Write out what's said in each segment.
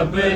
روئی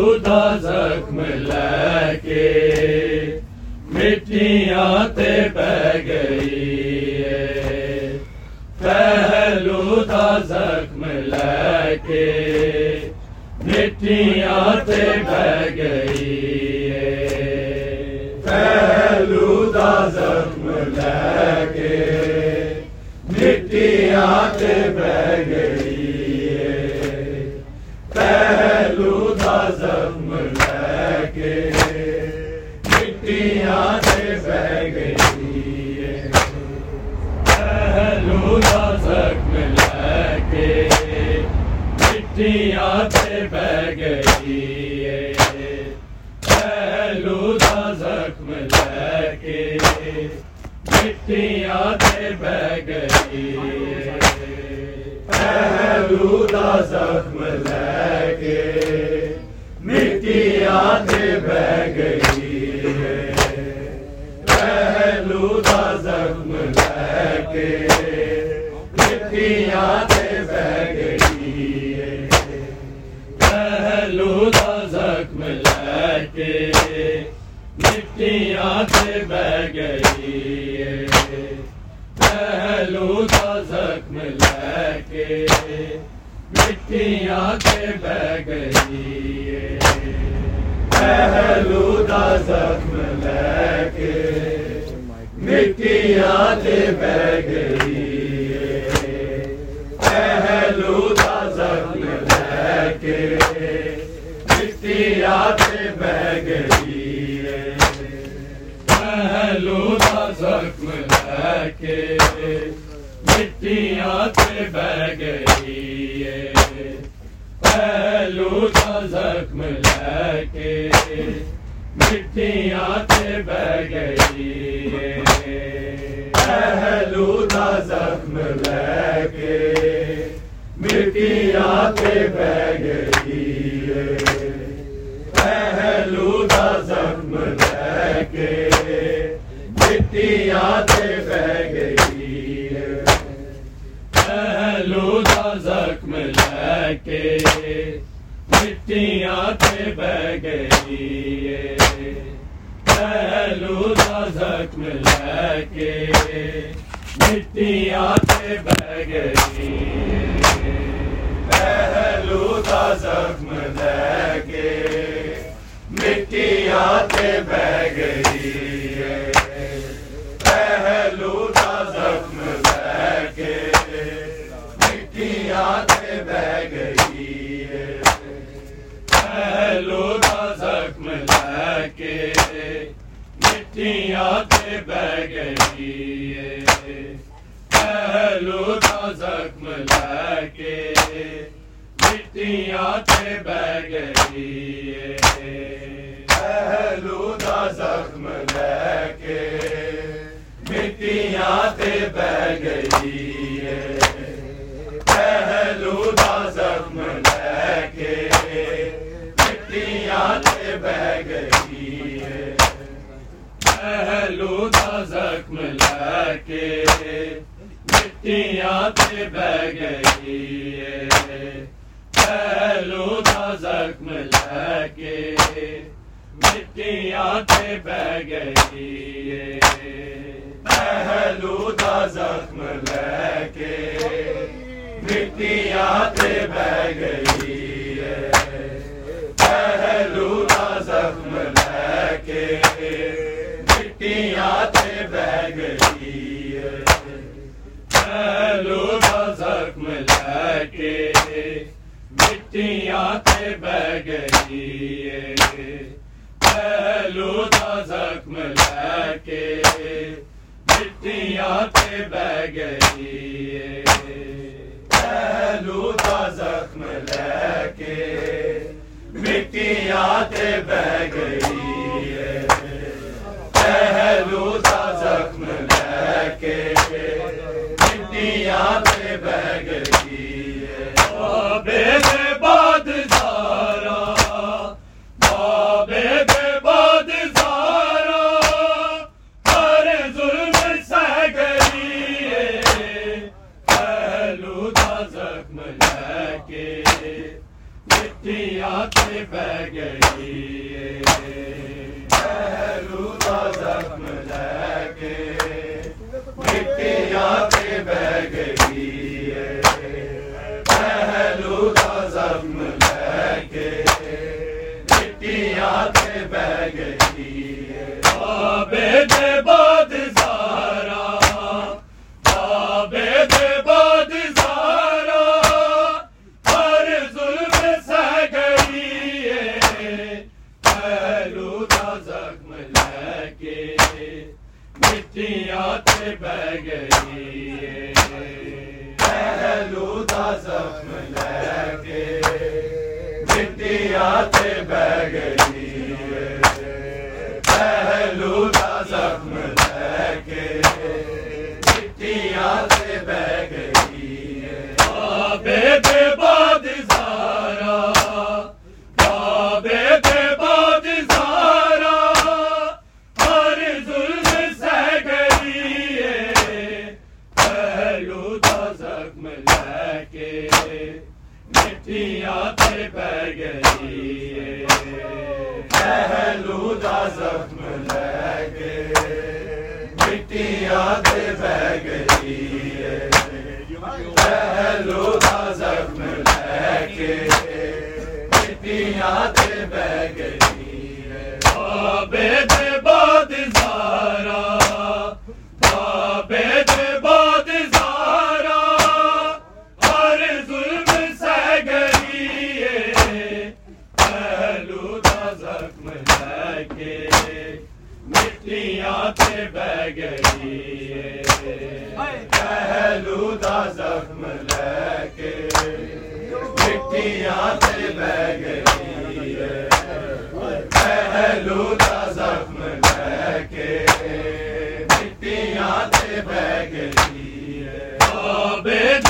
پہلو زخم لے کے مٹیاں تے بہ گئی پہلو دا زخم لے کے مٹیاں تے بہ گئی پہلو دا زخم لے کے مٹیاں تے بہ گئی پہلو دا زخم لے کے مٹیاں تے بہ گئی پہلو دا زخم لے کے مٹیاں تے بہ گئی پہلو دا زخم لے کے مٹیاں تے بہ گئی پہلو دا زخم مٹیاں تے بہ گئی پہلو دا زخم لے کے بہ گئی پہلو دا زخم لے کے مٹیاں تے بہ گئی پہلو دا زخم لے کے مٹیاں بہ گئی پہلو زخم لے کے مٹیاں تے بہ گئی پہلو دا زخم لے کے مٹیاں تے بہ گئی زخم لے کے مٹیاں بہ گئی پہلو زخم لے کے مٹیاں تے بہ گئی۔ پہلو زخم لے کے مٹیاں تے بہ گئی۔ پہلو زخم لے کے مٹیاں تے بہ گئی۔ پہلو زخم لے کے مٹیاں تے بہ گئی پہلو دا زخم لے کے مٹیاں تے بہ گئی پہلو دا زخم لے کے مٹیاں تے بہ گئی پہلو زخم لے کے مٹیاں تے بہ گئی پہلو دا زخم لے کے مٹیاں تے بہ گئی پہلو دا زخم لے کے مٹیاں تے بہ گئی پہلو دا زخم لے کے مٹیاں تے بہ گئی پہلو دا زخم لے بہ گئی پہلو دا زخم لے کے مٹیاں تے بہ گئی پہلو دا زخم لے کے مٹیاں تے بہ گئی پہلو دا زخم لے کے مٹیاں تے بہ گئی پہلورا زخم لے کے مٹیاں تے بہ گئی پہلورا زخم لے کے مٹیاں تے بہ گئی پہلورا زخم لے کے مٹیاں تے بہ گئی پہلو کا زخم لے کے مٹی یادیں بہ گئی پہلو کا زخم لے کے۔ مٹی یادیں بہ گئی ہے۔ زخم لے گئے مٹیاں دے بہ گئی پہلو دا زخم لے کے مٹیاں دے بہ گئی بے باد زارہ زخم لے کے مٹیاں تے بہ گئی پہلو دا زخم لے کے مٹیاں تے بہ گئی بے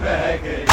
بہ گئی۔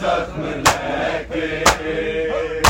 زخم لے کے۔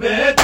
بیٹا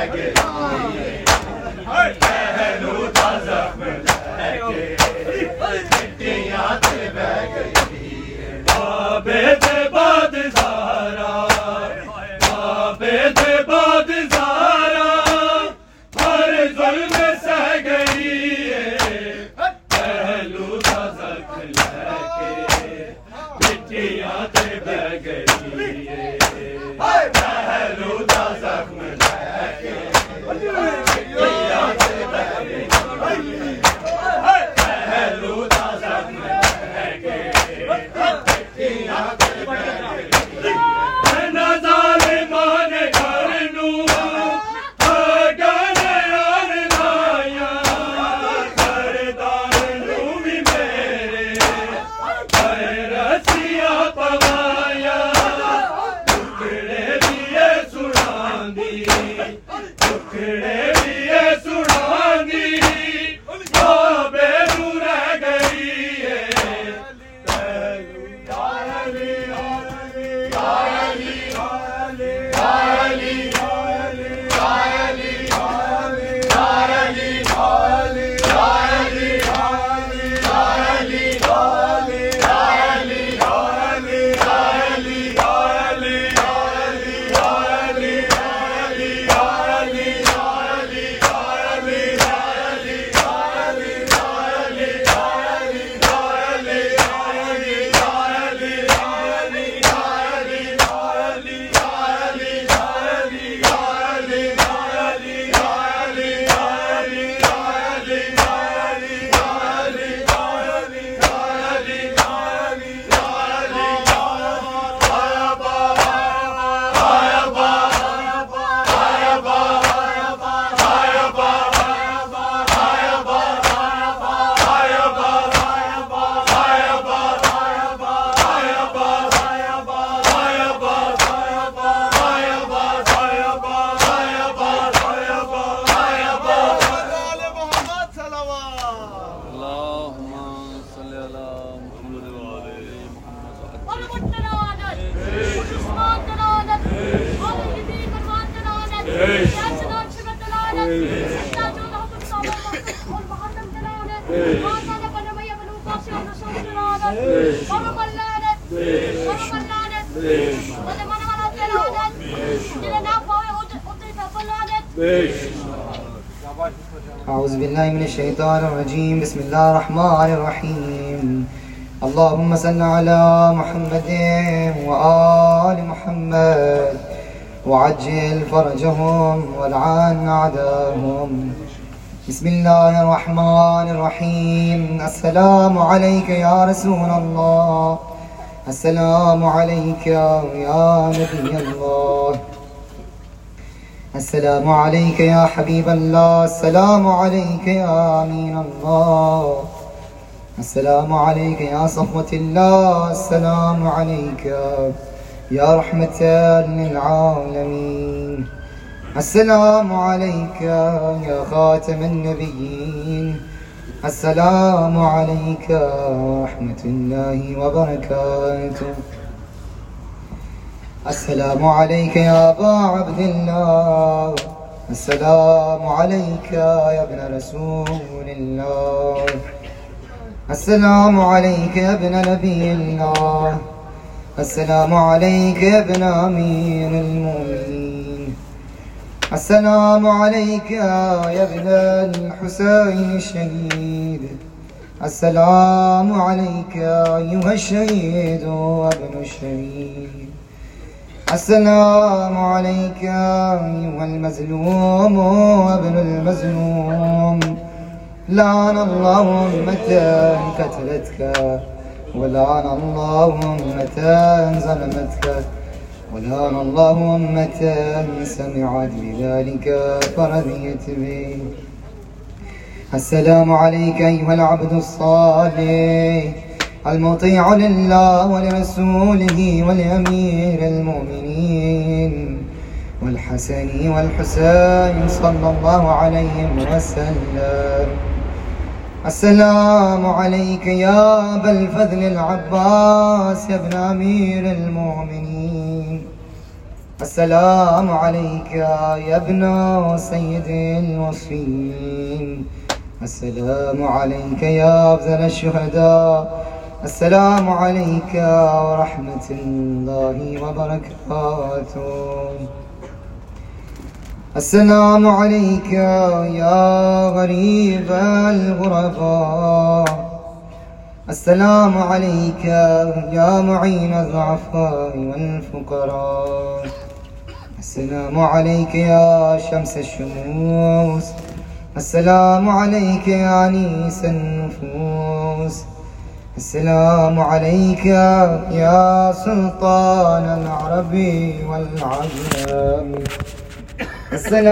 تے أعوذ بالله من الشيطان الرجيم بسم الله الرحمن الرحيم اللهم صل على محمد وآل محمد وعجل فرجهم والعن أعداهم بسم الله الرحمن الرحيم. السلام عليك يا رسول الله. السلام عليك يا نبي الله. السلام عليك يا حبيب الله. السلام عليك يا أمين الله. السلام عليك يا صفوة الله. السلام عليك يا رحمة للعالمين. السلام عليك يا خاتم النبيين. السلام عليك ورحمة الله وبركاته. السلام عليك يا أبا عبد الله. السلام عليك يا ابن رسول الله. السلام عليك يا ابن نبي الله. السلام عليك يا ابن أمير المؤمنين. السلام عليك يا ابن الحسين الشهيد. السلام عليك أيها الشهيد وابن الشهيد. السلام عليك أيها المظلوم وابن المظلوم. لعن الله أمة قتلتك ولعن الله أمة ظلمتك. ولعن الله أمة سمعت بذلك فرضيت به السلام عليك أيها العبد الصالح، المطيع لله ولرسوله ولأمير المؤمنين، والحسن والحسين صلى الله عليهم وسلم. السلام عليك يا أبا الفضل العباس يا ابن أمير المؤمنين. السلام عليك يا ابن سيد الوصفين السلام عليك يا أفضل الشهداء. السلام عليك ورحمة الله وبركاته. السلام عليك يا غريب الغرباء. السلام عليك يا معين الضعفاء والفقراء. السلام عليك يا شمس الشموس. السلام عليك يا أنيس النفوس. السلام عليك يا سلطان العرب والعجم السلام